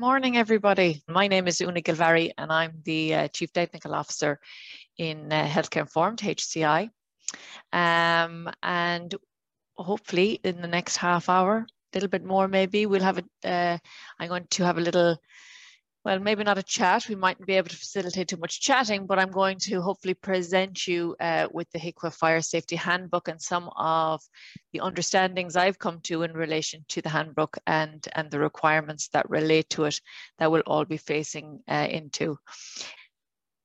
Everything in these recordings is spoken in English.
Morning, everybody. My name is Una Gilvari, and I'm the uh, Chief Technical Officer in uh, Healthcare Informed, HCI. Um, and hopefully, in the next half hour, a little bit more maybe, we'll have a, uh, I'm going to have a little well, maybe not a chat. We mightn't be able to facilitate too much chatting, but I'm going to hopefully present you uh, with the HIQA Fire Safety Handbook and some of the understandings I've come to in relation to the handbook and, and the requirements that relate to it that we'll all be facing uh, into.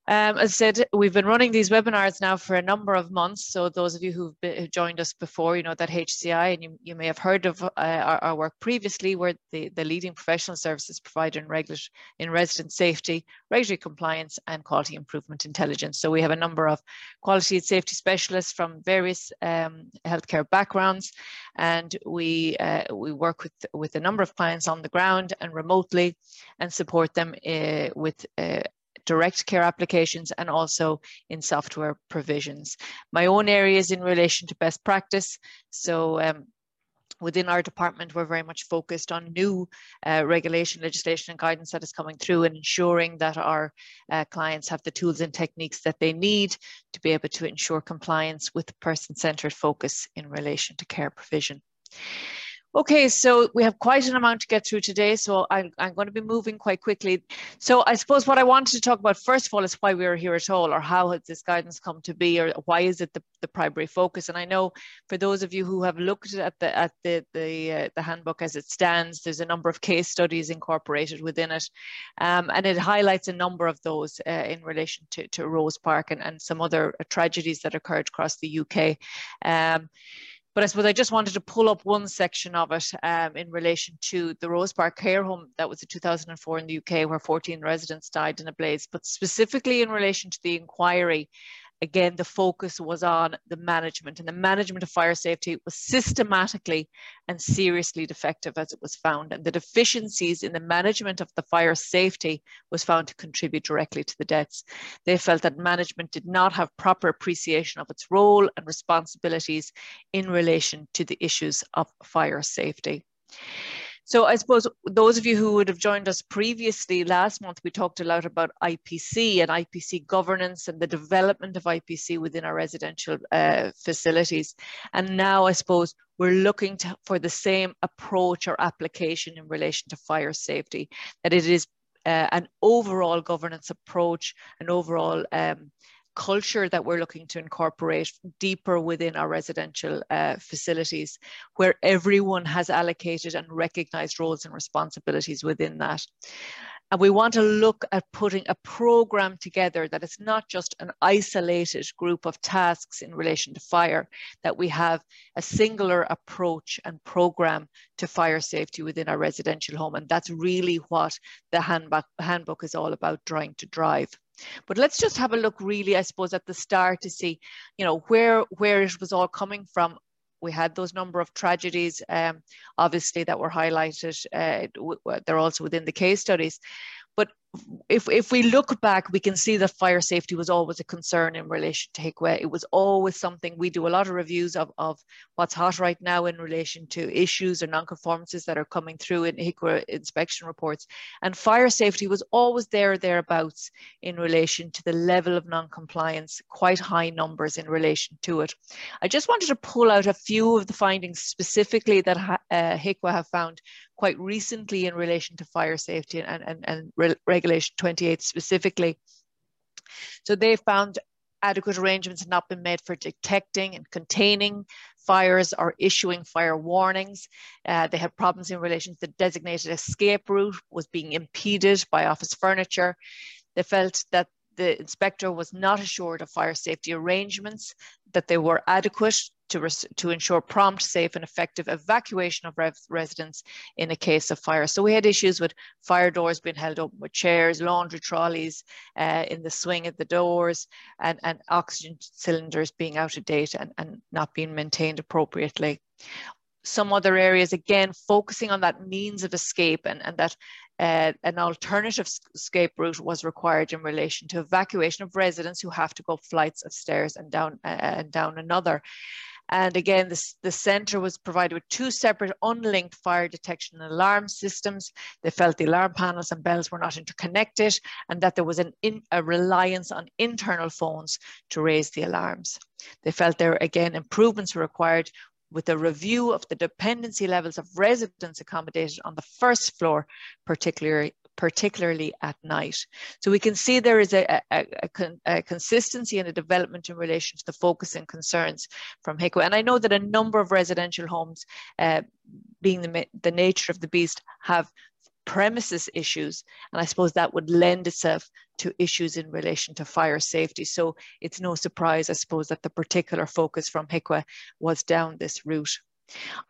Um, as I said, we've been running these webinars now for a number of months. So those of you who've, been, who've joined us before, you know that HCI, and you, you may have heard of uh, our, our, work previously, we're the, the leading professional services provider in, regular, in resident safety, regulatory compliance, and quality improvement intelligence. So we have a number of quality and safety specialists from various um, healthcare backgrounds, and we uh, we work with with a number of clients on the ground and remotely, and support them uh, with uh, direct care applications and also in software provisions. My own areas in relation to best practice. So um, within our department, we're very much focused on new uh, regulation, legislation and guidance that is coming through and ensuring that our uh, clients have the tools and techniques that they need to be able to ensure compliance with person-centered focus in relation to care provision. Okay, so we have quite an amount to get through today, so I'm, I'm, going to be moving quite quickly. So I suppose what I wanted to talk about first of all is why we are here at all, or how has this guidance come to be, or why is it the, the primary focus? And I know for those of you who have looked at the at the the, uh, the handbook as it stands, there's a number of case studies incorporated within it, um, and it highlights a number of those uh, in relation to, to Rosepark and, and some other tragedies that occurred across the UK. Um, but I suppose I just wanted to pull up one section of it um, in relation to the Rosepark care home that was in 2004 in the UK where 14 residents died in a blaze, but specifically in relation to the inquiry again, the focus was on the management and the management of fire safety was systematically and seriously defective as it was found. And the deficiencies in the management of the fire safety was found to contribute directly to the deaths. They felt that management did not have proper appreciation of its role and responsibilities in relation to the issues of fire safety. So I suppose those of you who would have joined us previously last month, we talked a lot about IPC and IPC governance and the development of IPC within our residential uh, facilities. And now I suppose we're looking to, for the same approach or application in relation to fire safety, that it is uh, an overall governance approach, an overall um, culture that we're looking to incorporate deeper within our residential uh, facilities, where everyone has allocated and recognized roles and responsibilities within that. And we want to look at putting a program together that is not just an isolated group of tasks in relation to fire, that we have a singular approach and program to fire safety within our residential home. And that's really what the handbook, handbook is all about trying to drive. But let's just have a look really, I suppose, at the start to see, you know, where where it was all coming from. We had those number of tragedies, um, obviously, that were highlighted. Uh, they're also within the case studies. But if, if we look back, we can see that fire safety was always a concern in relation to HIQA. It was always something we do a lot of reviews of, of what's hot right now in relation to issues or non-conformances that are coming through in HIQA inspection reports. And fire safety was always there thereabouts in relation to the level of non-compliance, quite high numbers in relation to it. I just wanted to pull out a few of the findings specifically that uh, HIQA have found quite recently in relation to fire safety and, and, and re Regulation 28 specifically. So they found adequate arrangements had not been made for detecting and containing fires or issuing fire warnings. Uh, they had problems in relation to the designated escape route was being impeded by office furniture. They felt that the inspector was not assured of fire safety arrangements, that they were adequate to, to ensure prompt, safe, and effective evacuation of residents in a case of fire. So we had issues with fire doors being held open with chairs, laundry trolleys uh, in the swing of the doors, and, and oxygen cylinders being out of date and, and not being maintained appropriately some other areas again focusing on that means of escape and, and that uh, an alternative escape route was required in relation to evacuation of residents who have to go flights of stairs and down uh, and down another And again, the centre was provided with two separate unlinked fire detection and alarm systems. They felt the alarm panels and bells were not interconnected and that there was an in, a reliance on internal phones to raise the alarms. They felt there again improvements were required with a review of the dependency levels of residents accommodated on the first floor, particularly particularly at night. So we can see there is a, a, a, a, consistency and a development in relation to the focus and concerns from HIQA. And I know that a number of residential homes, uh, being the, the nature of the beast, have premises issues. And I suppose that would lend itself to issues in relation to fire safety. So it's no surprise, I suppose, that the particular focus from HIQA was down this route.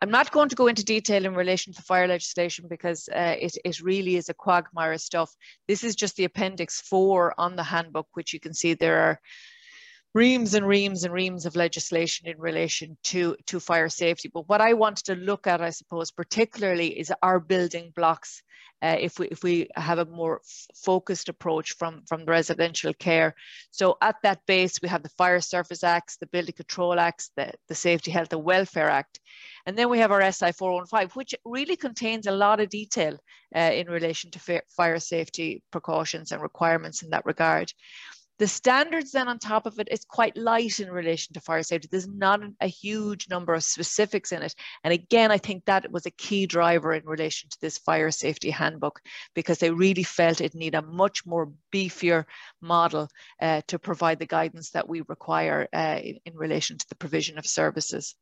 I'm not going to go into detail in relation to fire legislation because uh, it, it really is a quagmire of stuff. This is just the appendix four on the handbook, which you can see there are reams and reams and reams of legislation in relation to, to fire safety. But what I wanted to look at, I suppose, particularly is our building blocks. Uh, if we if we have a more focused approach from from the residential care, so at that base we have the Fire Service Acts, the Building Control Acts, the, the Safety, Health and Welfare Act, and then we have our SI 415, which really contains a lot of detail uh, in relation to fire safety precautions and requirements in that regard. The standards then on top of it is quite light in relation to fire safety. There's not a huge number of specifics in it. And again, I think that was a key driver in relation to this fire safety handbook because they really felt it needed a much more beefier model uh, to provide the guidance that we require uh, in, in relation to the provision of services.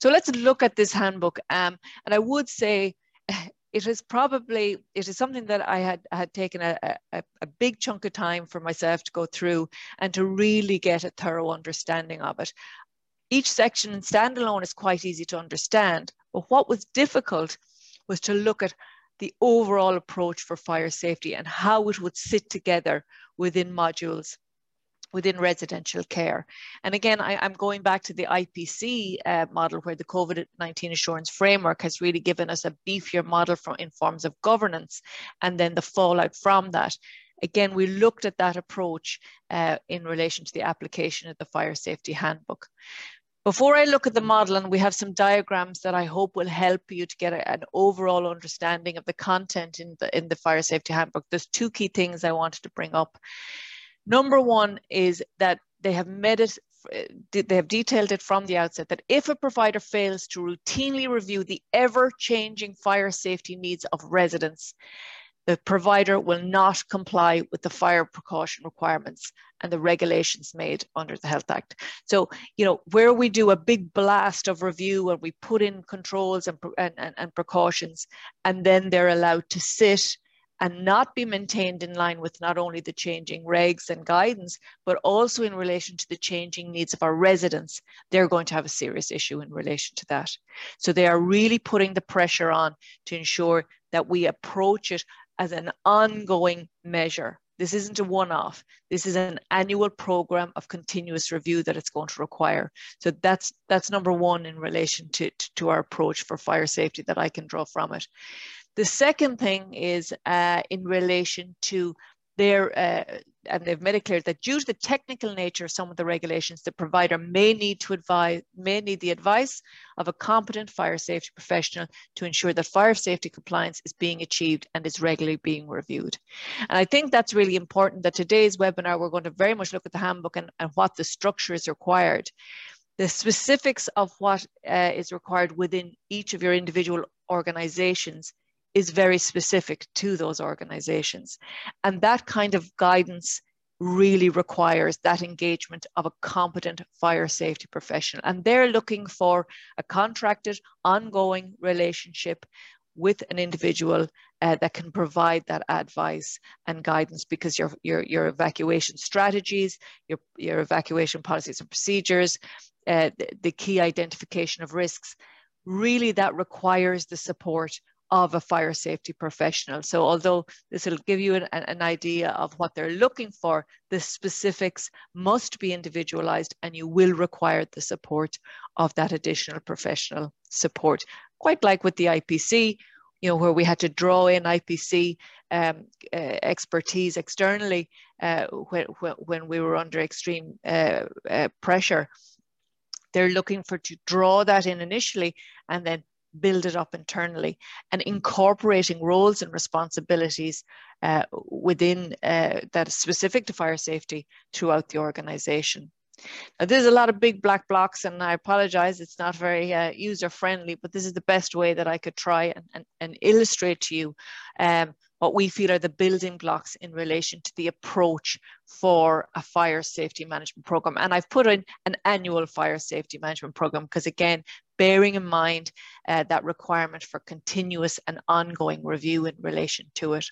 So let's look at this handbook. Um, and I would say it is probably it is something that I had had taken a, a, a, big chunk of time for myself to go through and to really get a thorough understanding of it. Each section in standalone is quite easy to understand, but what was difficult was to look at the overall approach for fire safety and how it would sit together within modules within residential care. And again, I, am going back to the IPC uh, model where the COVID-19 assurance framework has really given us a beefier model in forms of governance and then the fallout from that. Again, we looked at that approach uh, in relation to the application of the fire safety handbook. Before I look at the model, and we have some diagrams that I hope will help you to get an overall understanding of the content in the, in the fire safety handbook, there's two key things I wanted to bring up. Number one is that they have made eh, it they have detailed it from the outset that if a provider fails to routinely review the ever-changing fire safety needs of residents, the provider will not comply with the fire precaution requirements and the regulations made under the Health Act. So, you know, where we do a big blast of review and we put in controls and, and, and precautions, and then they're allowed to sit and not be maintained in line with not only the changing regs and guidance, but also in relation to the changing needs of our residents, they're going to have a serious issue in relation to that. So they are really putting the pressure on to ensure that we approach it as an ongoing measure. This isn't a one-off. This is an annual program of continuous review that it's going to require. So that's that's number one in relation to, to, to our approach for fire safety that I can draw from it. The second thing is uh, in relation to their, uh, and they've made it clear that due to the technical nature of some of the regulations, the provider may need to advise, may need the advice of a competent fire safety professional to ensure that fire safety compliance is being achieved and is regularly being reviewed. And I think that's really important that today's webinar, we're going to very much look at the handbook and, and what the structure is required. The specifics of what uh, is required within each of your individual organizations is very specific to those organizations. And that kind of guidance really requires that engagement of a competent fire safety professional. And they're looking for a contracted, ongoing relationship with an individual uh, that can provide that advice and guidance because your, your, your evacuation strategies, your, your evacuation policies and procedures, uh, the, the key identification of risks, really that requires the support of a fire safety professional. So although this will give you an, an, idea of what they're looking for, the specifics must be individualized and you will require the support of that additional professional support. Quite like with the IPC, you know, where we had to draw in IPC um, uh, expertise externally uh, when, when we were under extreme uh, uh pressure They're looking for to draw that in initially and then build it up internally and incorporating roles and responsibilities uh, within uh, that is specific to fire safety throughout the organization. Now, there's a lot of big black blocks, and I apologize, it's not very uh, user friendly, but this is the best way that I could try and, and, and illustrate to you um, what we feel are the building blocks in relation to the approach for a fire safety management program. And I've put in an annual fire safety management program because, again, bearing in mind uh, that requirement for continuous and ongoing review in relation to it.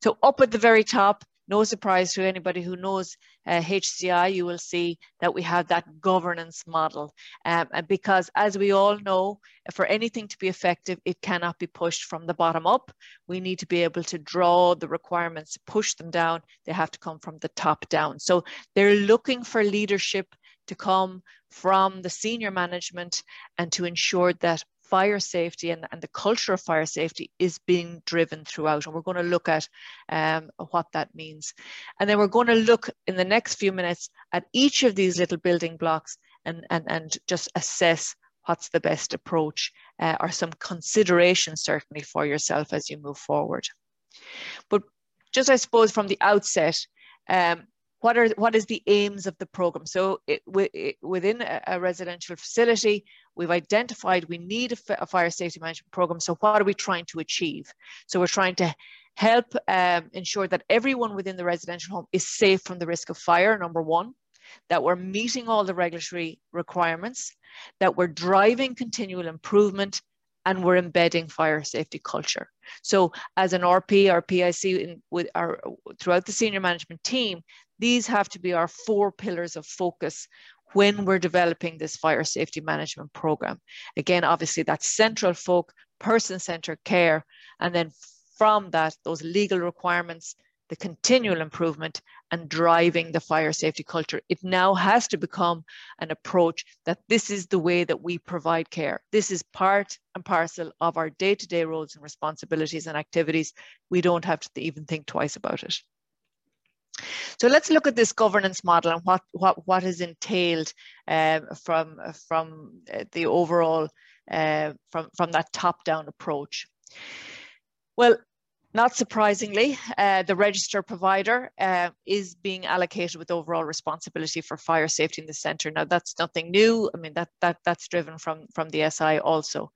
So, up at the very top, no surprise to anybody who knows uh, HCI, you will see that we have that governance model. Um, and because as we all know, for anything to be effective, it cannot be pushed from the bottom up. We need to be able to draw the requirements, push them down. They have to come from the top down. So they're looking for leadership to come from the senior management and to ensure that fire safety and, and the culture of fire safety is being driven throughout. And we're going to look at um, what that means. And then we're going to look in the next few minutes at each of these little building blocks and, and, and just assess what's the best approach uh, or some considerations certainly for yourself as you move forward. But just I suppose from the outset, um, what are what is the aims of the program? So it, it, within a, a, residential facility we've identified we need a, fire safety management program. So what are we trying to achieve? So we're trying to help um, ensure that everyone within the residential home is safe from the risk of fire number one that we're meeting all the regulatory requirements that we're driving continual improvement and we're embedding fire safety culture. So as an RP or PIC in, with our, throughout the senior management team, these have to be our four pillars of focus when we're developing this fire safety management program. Again, obviously that's central folk, person-centered care, and then from that, those legal requirements, the continual improvement and driving the fire safety culture. It now has to become an approach that this is the way that we provide care. This is part and parcel of our day-to-day roles and responsibilities and activities. We don't have to even think twice about it. So let's look at this governance model and what, what, what is entailed uh, from, from uh, the overall, uh, from, from that top-down approach. Well, not surprisingly, uh, the register provider uh, is being allocated with overall responsibility for fire safety in the centre. Now, that's nothing new. I mean, that, that, that's driven from, from the SI also.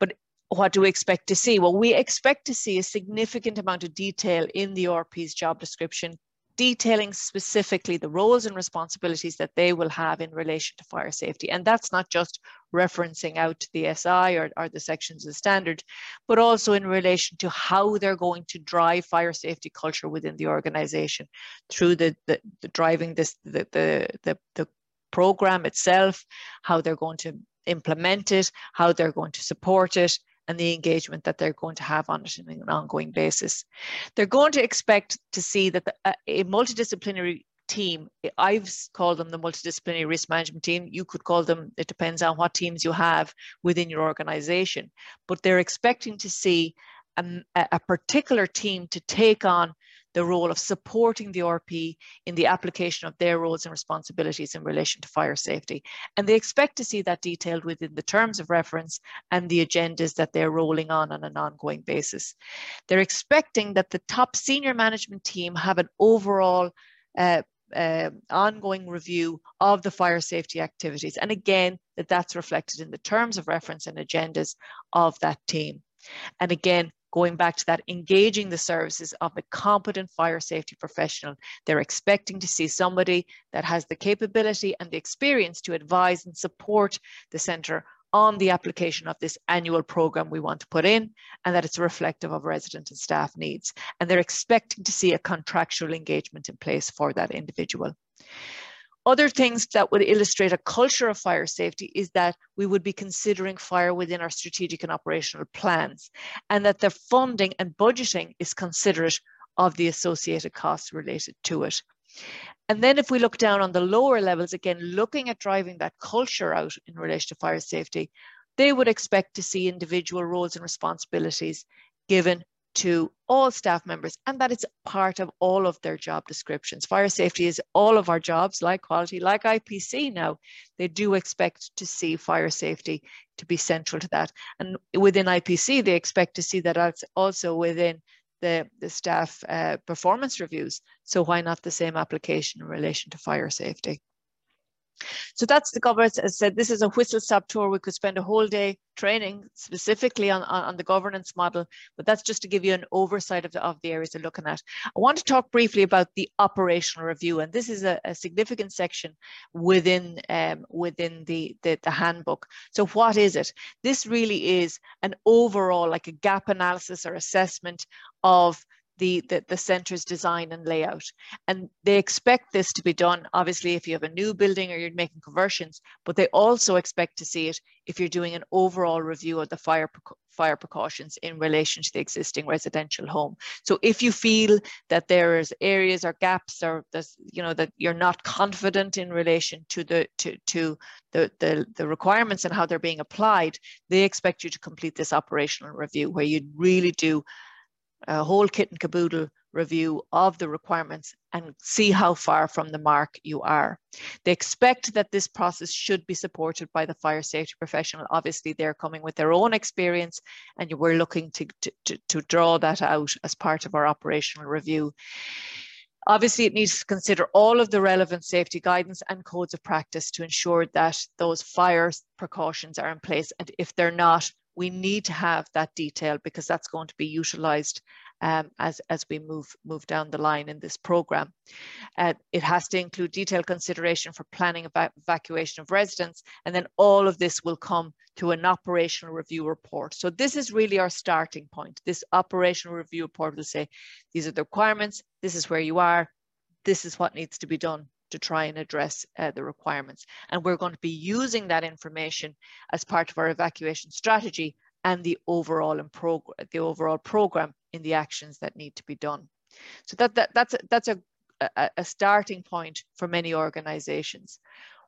But what do we expect to see? Well, we expect to see a significant amount of detail in the RP's job description detailing specifically the roles and responsibilities that they will have in relation to fire safety. And that's not just referencing out to the SI or, or the sections of the standard, but also in relation to how they're going to drive fire safety culture within the organization through the, the, the driving this, the, the, the, the program itself, how they're going to implement it, how they're going to support it, and the engagement that they're going to have on it on an ongoing basis. They're going to expect to see that the, uh, a multidisciplinary team, I've called them the multidisciplinary risk management team. You could call them, it depends on what teams you have within your organization, but they're expecting to see a, a particular team to take on the role of supporting the RP in the application of their roles and responsibilities in relation to fire safety. And they expect to see that detailed within the terms of reference and the agendas that they're rolling on on an ongoing basis. They're expecting that the top senior management team have an overall uh, uh, ongoing review of the fire safety activities. And again, that that's reflected in the terms of reference and agendas of that team. And again, going back to that, engaging the services of a competent fire safety professional. They're expecting to see somebody that has the capability and the experience to advise and support the centre on the application of this annual program we want to put in and that it's reflective of resident and staff needs. And they're expecting to see a contractual engagement in place for that individual. Other things that would illustrate a culture of fire safety is that we would be considering fire within our strategic and operational plans, and that the funding and budgeting is considerate of the associated costs related to it. And then if we look down on the lower levels, again, looking at driving that culture out in relation to fire safety, they would expect to see individual roles and responsibilities given to all staff members and that it's part of all of their job descriptions. Fire safety is all of our jobs, like quality, like IPC now. They do expect to see fire safety to be central to that. And within IPC, they expect to see that also within the, the staff uh, performance reviews. So why not the same application in relation to fire safety? So that's the governance. As I said, this is a whistle stop tour. We could spend a whole day training specifically on, on, on, the governance model, but that's just to give you an oversight of the, of the areas they're looking at. I want to talk briefly about the operational review, and this is a, a significant section within, um, within the, the, the handbook. So what is it? This really is an overall, like a gap analysis or assessment of the, the, the centre's design and layout. And they expect this to be done, obviously, if you have a new building or you're making conversions, but they also expect to see it if you're doing an overall review of the fire, fire precautions in relation to the existing residential home. So if you feel that there is areas or gaps or this, you know, that you're not confident in relation to the, to, to the, the, the requirements and how they're being applied, they expect you to complete this operational review where you really do a whole kit and caboodle review of the requirements and see how far from the mark you are. They expect that this process should be supported by the fire safety professional. Obviously, they're coming with their own experience and we're looking to, to, to draw that out as part of our operational review. Obviously, it needs to consider all of the relevant safety guidance and codes of practice to ensure that those fire precautions are in place. And if they're not, we need to have that detail because that's going to be utilized um, as, as we move, move down the line in this program. Uh, it has to include detailed consideration for planning about evacuation of residents, and then all of this will come to an operational review report. So this is really our starting point. This operational review report will say, these are the requirements, this is where you are, this is what needs to be done to try and address uh, the requirements. And we're going to be using that information as part of our evacuation strategy and the overall, the overall program in the actions that need to be done. So that, that, that's, a, that's a, a, a starting point for many organizations.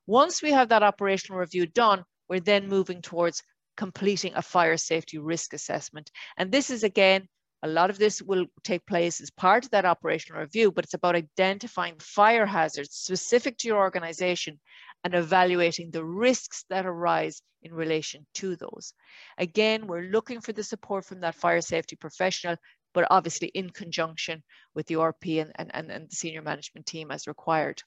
Once we have that operational review done, we're then moving towards completing a fire safety risk assessment. And this is again a lot of this will take place as part of that operational review, but it's about identifying fire hazards specific to your organization and evaluating the risks that arise in relation to those. Again, we're looking for the support from that fire safety professional, but obviously in conjunction with the RP and, and, and the senior management team as required.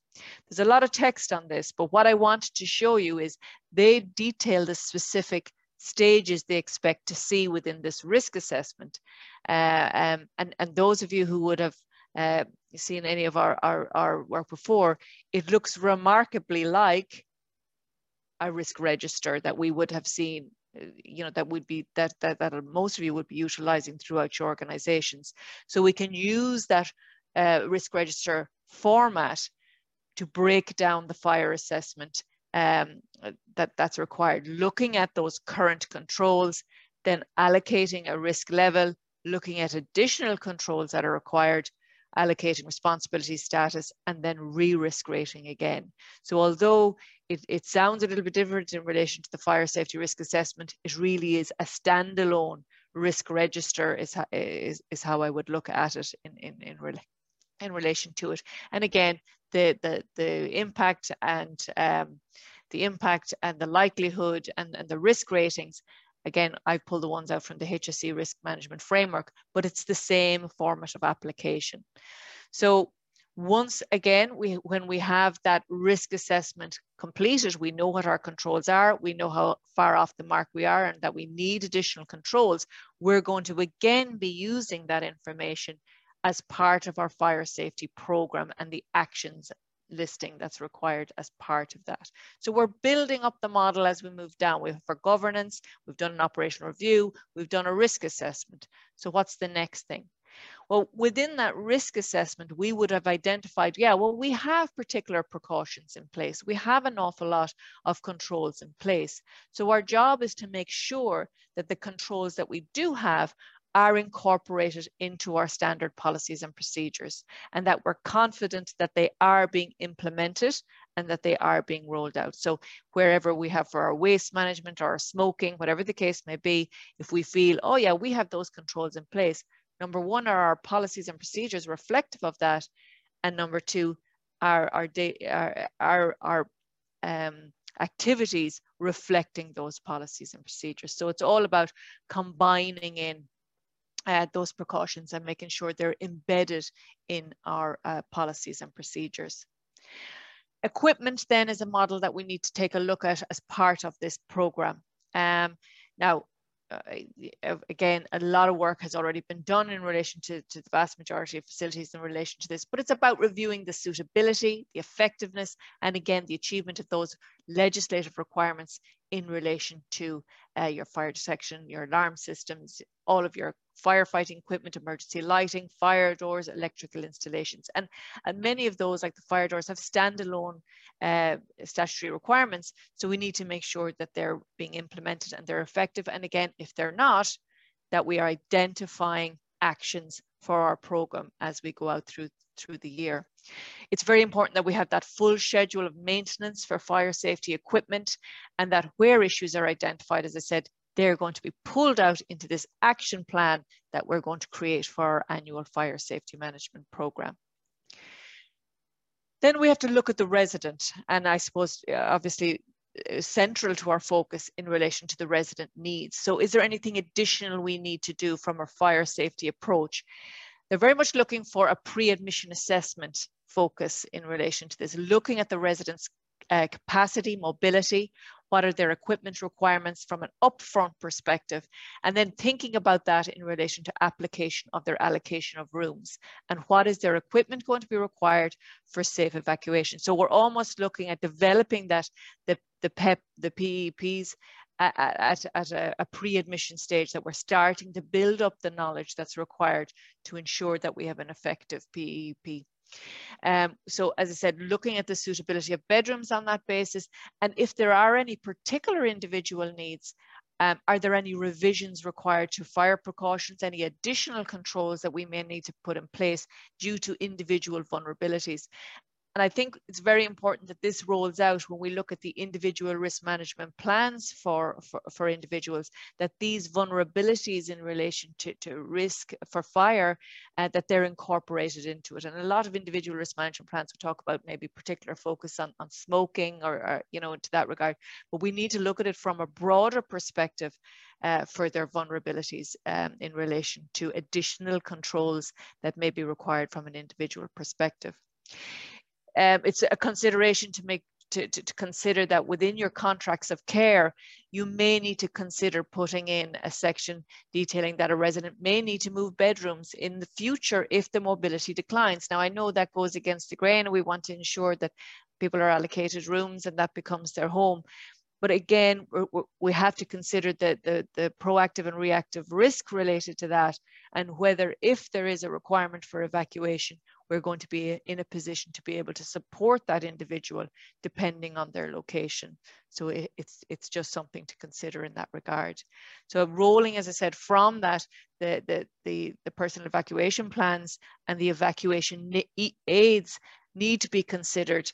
There's a lot of text on this, but what I wanted to show you is they detail the specific stages they expect to see within this risk assessment. Uh, um, and, and those of you who would have uh, seen any of our, our, our work before, it looks remarkably like a risk register that we would have seen uh, you know that would be that, that that most of you would be utilizing throughout your organizations so we can use that uh, risk register format to break down the fire assessment um, that that's required. Looking at those current controls, then allocating a risk level, looking at additional controls that are required, allocating responsibility status, and then re-risk rating again. So although it, it sounds a little bit different in relation to the fire safety risk assessment, it really is a standalone risk register is, is, is how I would look at it in, in, in, in relation to it. And again, the, the, the impact and um, the impact and the likelihood and, and the risk ratings. Again, I've pulled the ones out from the HSE risk management framework, but it's the same format of application. So once again, we, when we have that risk assessment completed, we know what our controls are, we know how far off the mark we are and that we need additional controls, we're going to again be using that information as part of our fire safety program and the actions listing that's required as part of that. So we're building up the model as we move down. We've for governance, we've done an operational review, we've done a risk assessment. So what's the next thing? Well, within that risk assessment, we would have identified, yeah, well, we have particular precautions in place. We have an awful lot of controls in place. So our job is to make sure that the controls that we do have are incorporated into our standard policies and procedures and that we're confident that they are being implemented and that they are being rolled out. So wherever we have for our waste management or smoking, whatever the case may be, if we feel, oh yeah, we have those controls in place, number one, are our policies and procedures reflective of that? And number two, are our, our, our, our um, activities reflecting those policies and procedures. So it's all about combining in uh, those precautions and making sure they're embedded in our uh, policies and procedures. Equipment then is a model that we need to take a look at as part of this program. Um, now, uh, again, a lot of work has already been done in relation to, to the vast majority of facilities in relation to this, but it's about reviewing the suitability, the effectiveness, and again, the achievement of those legislative requirements in relation to uh, your fire detection, your alarm systems, all of your firefighting equipment, emergency lighting, fire doors, electrical installations. And, and many of those, like the fire doors, have standalone uh, statutory requirements. So we need to make sure that they're being implemented and they're effective. And again, if they're not, that we are identifying actions for our program as we go out through through the year. It's very important that we have that full schedule of maintenance for fire safety equipment and that where issues are identified, as I said, they're going to be pulled out into this action plan that we're going to create for our annual fire safety management program. Then we have to look at the resident and I suppose uh, obviously central to our focus in relation to the resident needs. So is there anything additional we need to do from our fire safety approach? They're very much looking for a pre-admission assessment focus in relation to this, looking at the residents' uh, capacity, mobility, what are their equipment requirements from an upfront perspective, and then thinking about that in relation to application of their allocation of rooms and what is their equipment going to be required for safe evacuation. So we're almost looking at developing that, the, the PEP, the PEPs at, at a, a pre-admission stage that we're starting to build up the knowledge that's required to ensure that we have an effective PEP. Um, so as I said, looking at the suitability of bedrooms on that basis, and if there are any particular individual needs, um, are there any revisions required to fire precautions, any additional controls that we may need to put in place due to individual vulnerabilities? And I think it's very important that this rolls out when we look at the individual risk management plans for, for, for individuals, that these vulnerabilities in relation to, to risk for fire, uh, that they're incorporated into it. And a lot of individual risk management plans will talk about maybe particular focus on, on smoking or, or, you know, into that regard. But we need to look at it from a broader perspective uh, for their vulnerabilities um, in relation to additional controls that may be required from an individual perspective um, it's a consideration to make to, to, to, consider that within your contracts of care, you may need to consider putting in a section detailing that a resident may need to move bedrooms in the future if the mobility declines. Now, I know that goes against the grain and we want to ensure that people are allocated rooms and that becomes their home. But again, we have to consider the, the, the proactive and reactive risk related to that and whether if there is a requirement for evacuation, we're going to be in a position to be able to support that individual depending on their location. So it, it's, it's just something to consider in that regard. So rolling, as I said, from that, the, the, the, the personal evacuation plans and the evacuation aids need to be considered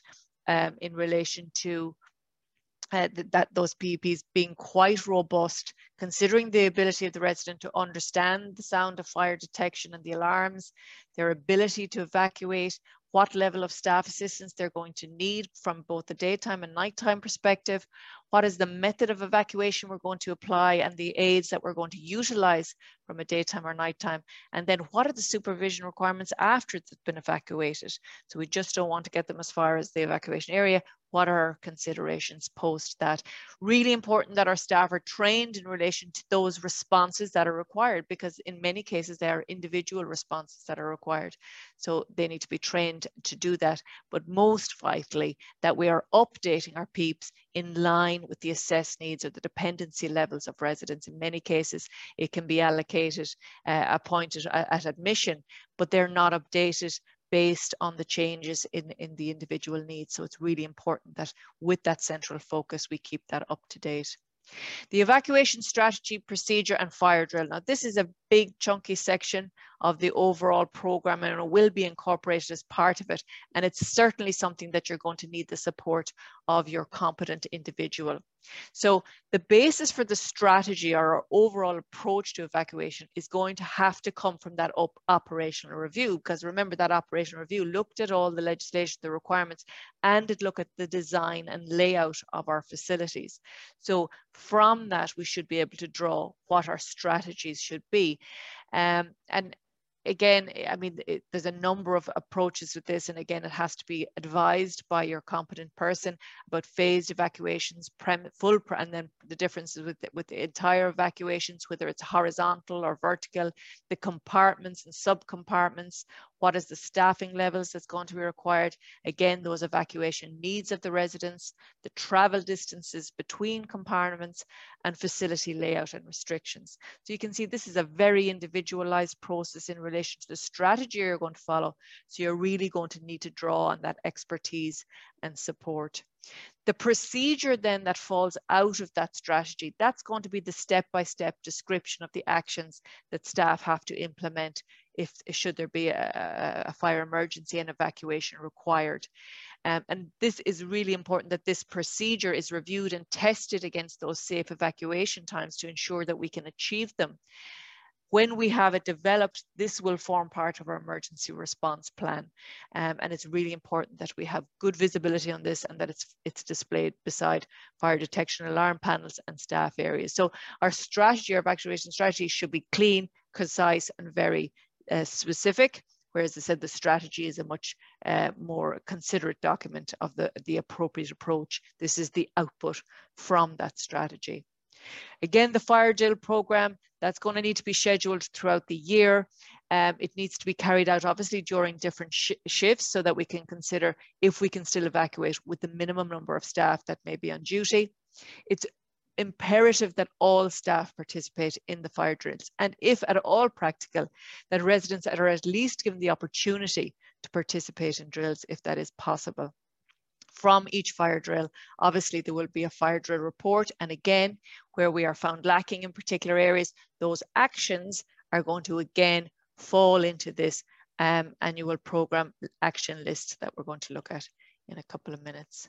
um, in relation to uh, that, that those PEPs being quite robust, considering the ability of the resident to understand the sound of fire detection and the alarms, their ability to evacuate, what level of staff assistance they're going to need from both the daytime and nighttime perspective, what is the method of evacuation we're going to apply and the aids that we're going to utilize from a daytime or nighttime, and then what are the supervision requirements after it's been evacuated. So we just don't want to get them as far as the evacuation area what are considerations post that? Really important that our staff are trained in relation to those responses that are required because in many cases there are individual responses that are required. So they need to be trained to do that. But most vitally, that we are updating our PEEPs in line with the assessed needs or the dependency levels of residents. In many cases, it can be allocated, uh, appointed at, admission, but they're not updated based on the changes in, in the individual needs. So it's really important that with that central focus, we keep that up to date. The evacuation strategy, procedure and fire drill. Now this is a big chunky section of the overall program and it will be incorporated as part of it. And it's certainly something that you're going to need the support of your competent individual. So the basis for the strategy or our overall approach to evacuation is going to have to come from that op operational review because remember that operational review looked at all the legislation, the requirements, and it looked at the design and layout of our facilities. So from that, we should be able to draw what our strategies should be. Um, and again, I mean, it, there's a number of approaches with this, and again, it has to be advised by your competent person about phased evacuations, prem, full, and then the differences with the, with the entire evacuations, whether it's horizontal or vertical, the compartments and subcompartments, what is the staffing levels that's going to be required? Again, those evacuation needs of the residents, the travel distances between compartments and facility layout and restrictions. So you can see this is a very individualized process in relation to the strategy you're going to follow. So you're really going to need to draw on that expertise and support. The procedure then that falls out of that strategy, that's going to be the step-by-step -step description of the actions that staff have to implement if should there be a, a fire emergency and evacuation required. Um, and this is really important that this procedure is reviewed and tested against those safe evacuation times to ensure that we can achieve them. When we have it developed, this will form part of our emergency response plan. Um, and it's really important that we have good visibility on this and that it's, it's displayed beside fire detection alarm panels and staff areas. So our strategy, our evacuation strategy should be clean, concise and very uh, specific, whereas I said the strategy is a much uh, more considerate document of the, the appropriate approach. This is the output from that strategy. Again, the fire drill program, that's going to need to be scheduled throughout the year. Um, it needs to be carried out obviously during different sh shifts so that we can consider if we can still evacuate with the minimum number of staff that may be on duty. It's imperative that all staff participate in the fire drills. And if at all practical that residents are at least given the opportunity to participate in drills if that is possible. From each fire drill obviously there will be a fire drill report. And again where we are found lacking in particular areas those actions are going to again fall into this um, annual program action list that we're going to look at in a couple of minutes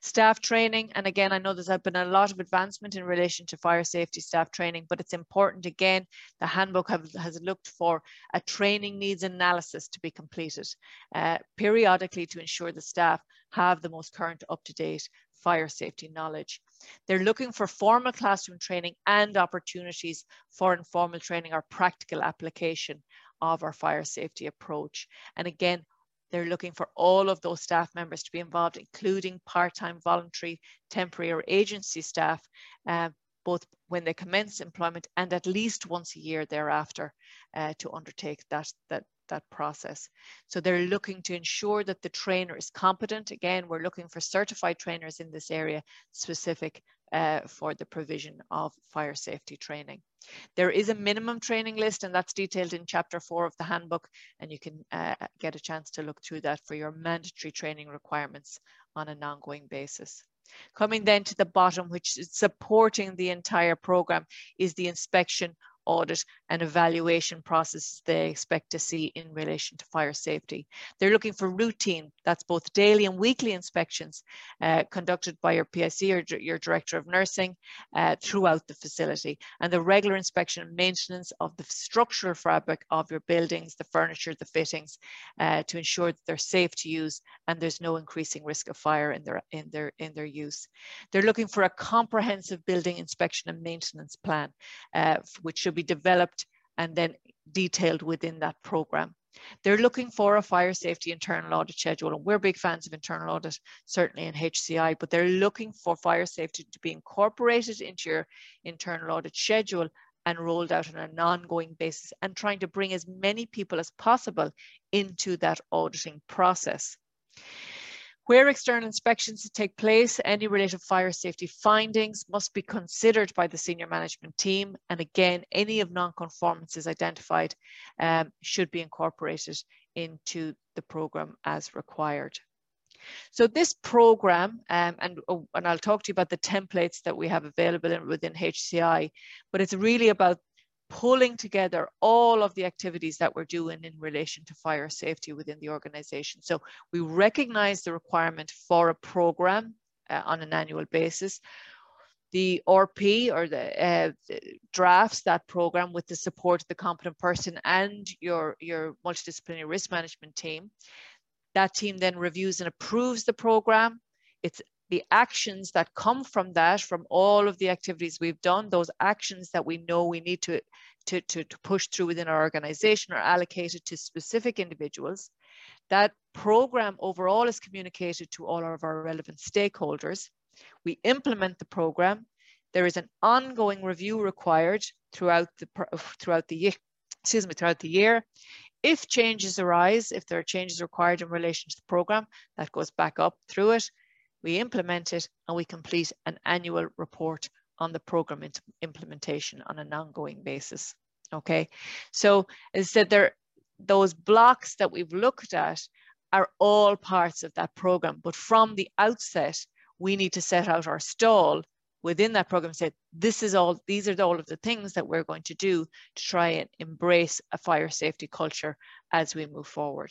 Staff training, and again, I know there's been a lot of advancement in relation to fire safety staff training, but it's important again, the handbook have, has looked for a training needs analysis to be completed uh, periodically to ensure the staff have the most current up-to-date fire safety knowledge. They're looking for formal classroom training and opportunities for informal training or practical application of our fire safety approach. And again, they're looking for all of those staff members to be involved, including part-time, voluntary, temporary or agency staff, uh, both when they commence employment and at least once a year thereafter uh, to undertake that, that, that process. So they're looking to ensure that the trainer is competent. Again, we're looking for certified trainers in this area specific uh, for the provision of fire safety training. There is a minimum training list and that's detailed in chapter four of the handbook and you can uh, get a chance to look through that for your mandatory training requirements on an ongoing basis. Coming then to the bottom, which is supporting the entire program, is the inspection audit and evaluation processes they expect to see in relation to fire safety. They're looking for routine, that's both daily and weekly inspections uh, conducted by your PIC or your Director of Nursing uh, throughout the facility and the regular inspection and maintenance of the structural fabric of your buildings, the furniture, the fittings uh, to ensure that they're safe to use and there's no increasing risk of fire in their, in their, in their use. They're looking for a comprehensive building inspection and maintenance plan, uh, which should be developed and then detailed within that program. They're looking for a fire safety internal audit schedule, and we're big fans of internal audit, certainly in HCI, but they're looking for fire safety to be incorporated into your internal audit schedule and rolled out on an ongoing basis and trying to bring as many people as possible into that auditing process. Where external inspections take place, any related fire safety findings must be considered by the senior management team. And again, any of non-conformances identified um, should be incorporated into the program as required. So this program, um, and, oh, and I'll talk to you about the templates that we have available in, within HCI, but it's really about pulling together all of the activities that we're doing in relation to fire safety within the organization. So we recognize the requirement for a program uh, on an annual basis. The RP or the, uh, drafts that program with the support of the competent person and your, your multidisciplinary risk management team. That team then reviews and approves the program. It's the actions that come from that, from all of the activities we've done, those actions that we know we need to, to, to, to push through within our organization are allocated to specific individuals. That program overall is communicated to all of our relevant stakeholders. We implement the program. There is an ongoing review required throughout the, throughout the year, excuse me, throughout the year. If changes arise, if there are changes required in relation to the program, that goes back up through it we implement it and we complete an annual report on the program implementation on an ongoing basis. Okay, so as I there, those blocks that we've looked at are all parts of that program, but from the outset, we need to set out our stall within that program say this is all these are all of the things that we're going to do to try and embrace a fire safety culture as we move forward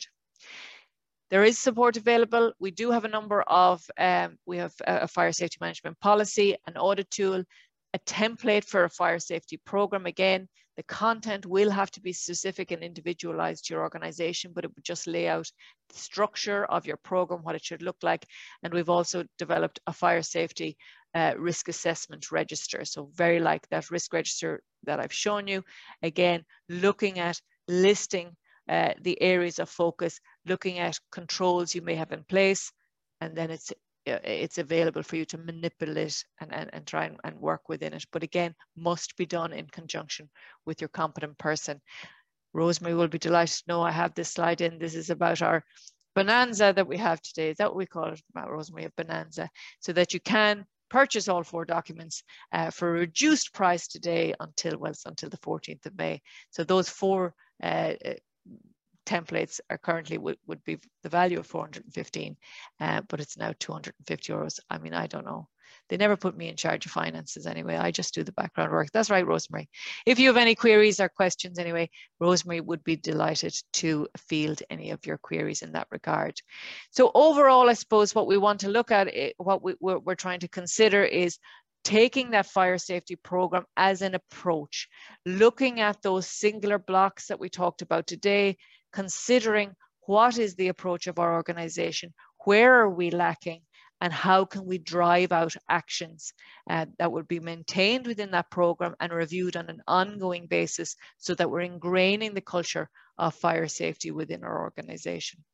there is support available. We do have a number of, um, we have a, a fire safety management policy, an audit tool, a template for a fire safety program. Again, the content will have to be specific and individualized to your organization, but it would just lay out the structure of your program, what it should look like. And we've also developed a fire safety uh, risk assessment register. So very like that risk register that I've shown you. Again, looking at listing uh, the areas of focus, looking at controls you may have in place, and then it's uh, it's available for you to manipulate and, and, and try and, and work within it. But again, must be done in conjunction with your competent person. Rosemary will be delighted to know I have this slide in. This is about our bonanza that we have today. Is that what we call it, Rosemary, a bonanza? So that you can purchase all four documents uh, for a reduced price today until, well, until the 14th of May. So those four uh, templates are currently would, would be the value of 415, uh, but it's now 250 euros. I mean, I don't know. They never put me in charge of finances anyway. I just do the background work. That's right, Rosemary. If you have any queries or questions anyway, Rosemary would be delighted to field any of your queries in that regard. So overall, I suppose what we want to look at, eh, what we, we're, we're trying to consider is taking that fire safety program as an approach, looking at those singular blocks that we talked about today, considering what is the approach of our organization, where are we lacking, and how can we drive out actions uh, that would be maintained within that program and reviewed on an ongoing basis so that we're ingraining the culture of fire safety within our organization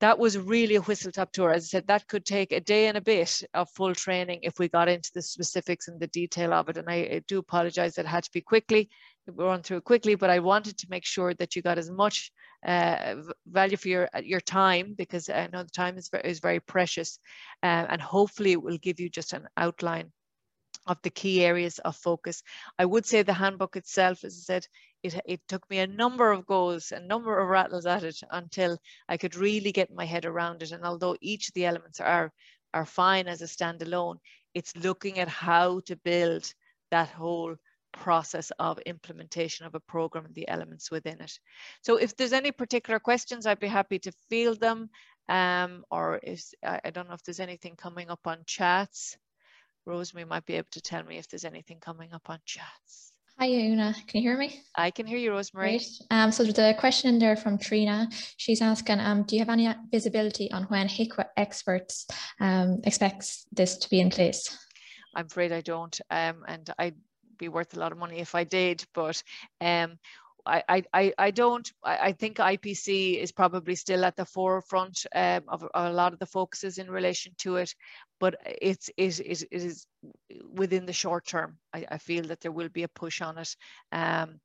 that was really a whistle top tour. As I said, that could take a day and a bit of full training if we got into the specifics and the detail of it. And I, do apologize that it had to be quickly, we run through it quickly, but I wanted to make sure that you got as much uh, value for your your time because I know the time is very, is very precious. Uh, and hopefully it will give you just an outline of the key areas of focus. I would say the handbook itself, as I said, it, it took me a number of goes, a number of rattles at it until I could really get my head around it. And although each of the elements are, are fine as a standalone, it's looking at how to build that whole process of implementation of a program and the elements within it. So if there's any particular questions, I'd be happy to field them. Um, or if I, I don't know if there's anything coming up on chats. Rosemary might be able to tell me if there's anything coming up on chats. Hi, Una. Can you hear me? I can hear you, Rosemary. Great. Um, so the question in there from Trina. She's asking, um, do you have any visibility on when HIQA experts um, expects this to be in place? I'm afraid I don't, um, and I'd be worth a lot of money if I did, but um, I, I, I don't, I think IPC is probably still at the forefront um, of, a lot of the focuses in relation to it, but it's, it, it, it is within the short term. I, I feel that there will be a push on it um,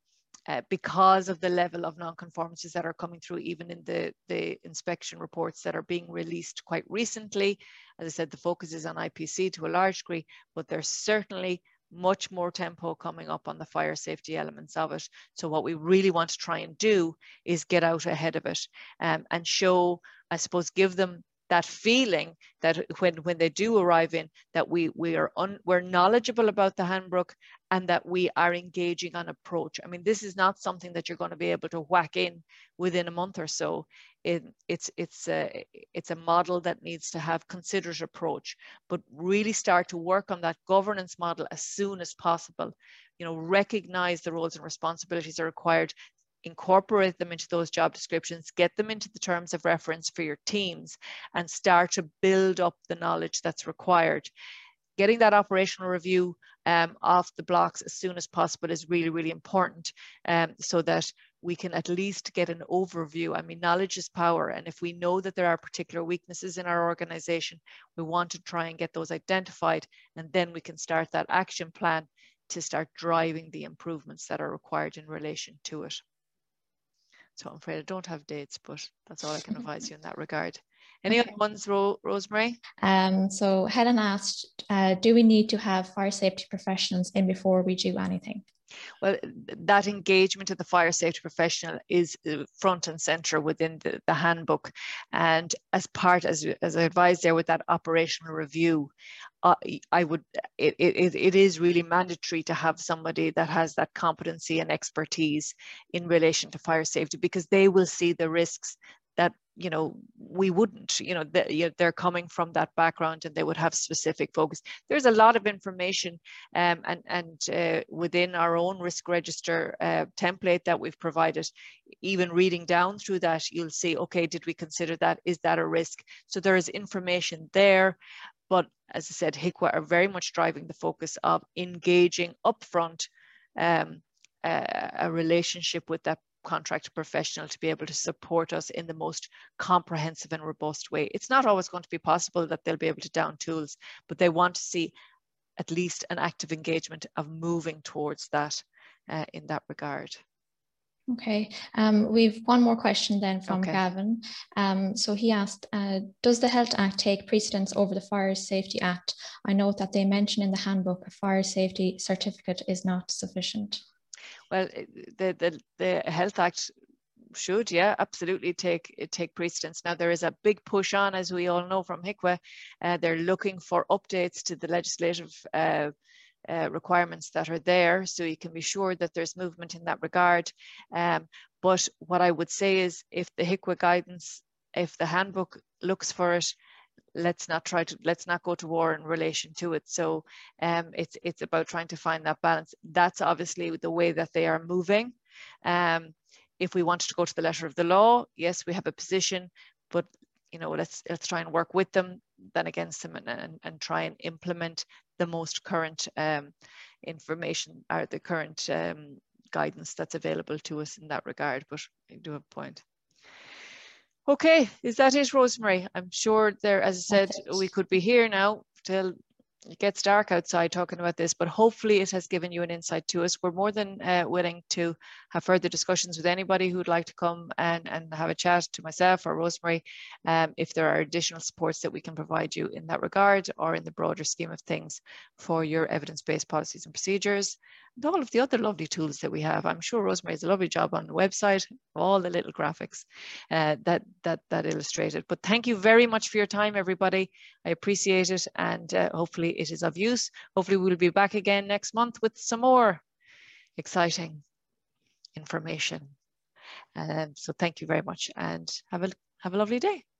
uh, because of the level of non-conformances that are coming through, even in the, the inspection reports that are being released quite recently. As I said, the focus is on IPC to a large degree, but there's certainly much more tempo coming up on the fire safety elements of it. So what we really want to try and do is get out ahead of it um, and show, I suppose, give them that feeling that when when they do arrive in that we we are un, we're knowledgeable about the handbook and that we are engaging on approach. I mean this is not something that you're going to be able to whack in within a month or so. It, it's it's a it's a model that needs to have considered approach but really start to work on that governance model as soon as possible. You know recognize the roles and responsibilities are required incorporate them into those job descriptions, get them into the terms of reference for your teams, and start to build up the knowledge that's required. Getting that operational review um, off the blocks as soon as possible is really, really important um, so that we can at least get an overview. I mean, knowledge is power. And if we know that there are particular weaknesses in our organization, we want to try and get those identified. And then we can start that action plan to start driving the improvements that are required in relation to it. So I'm afraid I don't have dates, but that's all I can advise you in that regard. Any okay. other ones, Ro Rosemary? Um, so Helen asked, uh, do we need to have fire safety professionals in before we do anything? Well, that engagement of the fire safety professional is uh, front and center within the, the handbook. And as part, as, as I advised there with that operational review, uh, I would, it, it, it is really mandatory to have somebody that has that competency and expertise in relation to fire safety because they will see the risks that you know we wouldn't you know, they're coming from that background and they would have specific focus. There's a lot of information um, and and uh, within our own risk register uh, template that we've provided. Even reading down through that you'll see okay did we consider that? Is that a risk? So there is information there but as I said, HIQA are very much driving the focus of engaging upfront um, a, a relationship with that contract professional to be able to support us in the most comprehensive and robust way. It's not always going to be possible that they'll be able to down tools, but they want to see at least an active engagement of moving towards that uh, in that regard. Okay, um, we've one more question then from okay. Gavin. Um, so he asked, uh, does the Health Act take precedence over the Fire Safety Act? I note that they mention in the handbook a fire safety certificate is not sufficient. Well, the, the, the Health Act should, yeah, absolutely take take precedence. Now there is a big push on, as we all know from HIQA, uh, they're looking for updates to the legislative uh, uh, requirements that are there, so you can be sure that there's movement in that regard. Um, but what I would say is, if the HIQA guidance, if the handbook looks for it, let's not try to let's not go to war in relation to it. So um, it's it's about trying to find that balance. That's obviously the way that they are moving. Um, if we wanted to go to the letter of the law yes we have a position but you know let's let's try and work with them then against them and, and, and try and implement the most current um, information or the current um, guidance that's available to us in that regard. But I do have a point Okay, is that it, Rosemary? I'm sure there, as I said, we could be here now till it gets dark outside talking about this, but hopefully it has given you an insight to us. We're more than uh, willing to have further discussions with anybody who'd like to come and, and have a chat to myself or Rosemary um, if there are additional supports that we can provide you in that regard or in the broader scheme of things for your evidence-based policies and procedures all of the other lovely tools that we have. I'm sure Rosemary has a lovely job on the website, all the little graphics uh, that, that, that illustrated. But thank you very much for your time, everybody. I appreciate it and uh, hopefully it is of use. Hopefully we'll be back again next month with some more exciting information. Um, so thank you very much and have a, have a lovely day.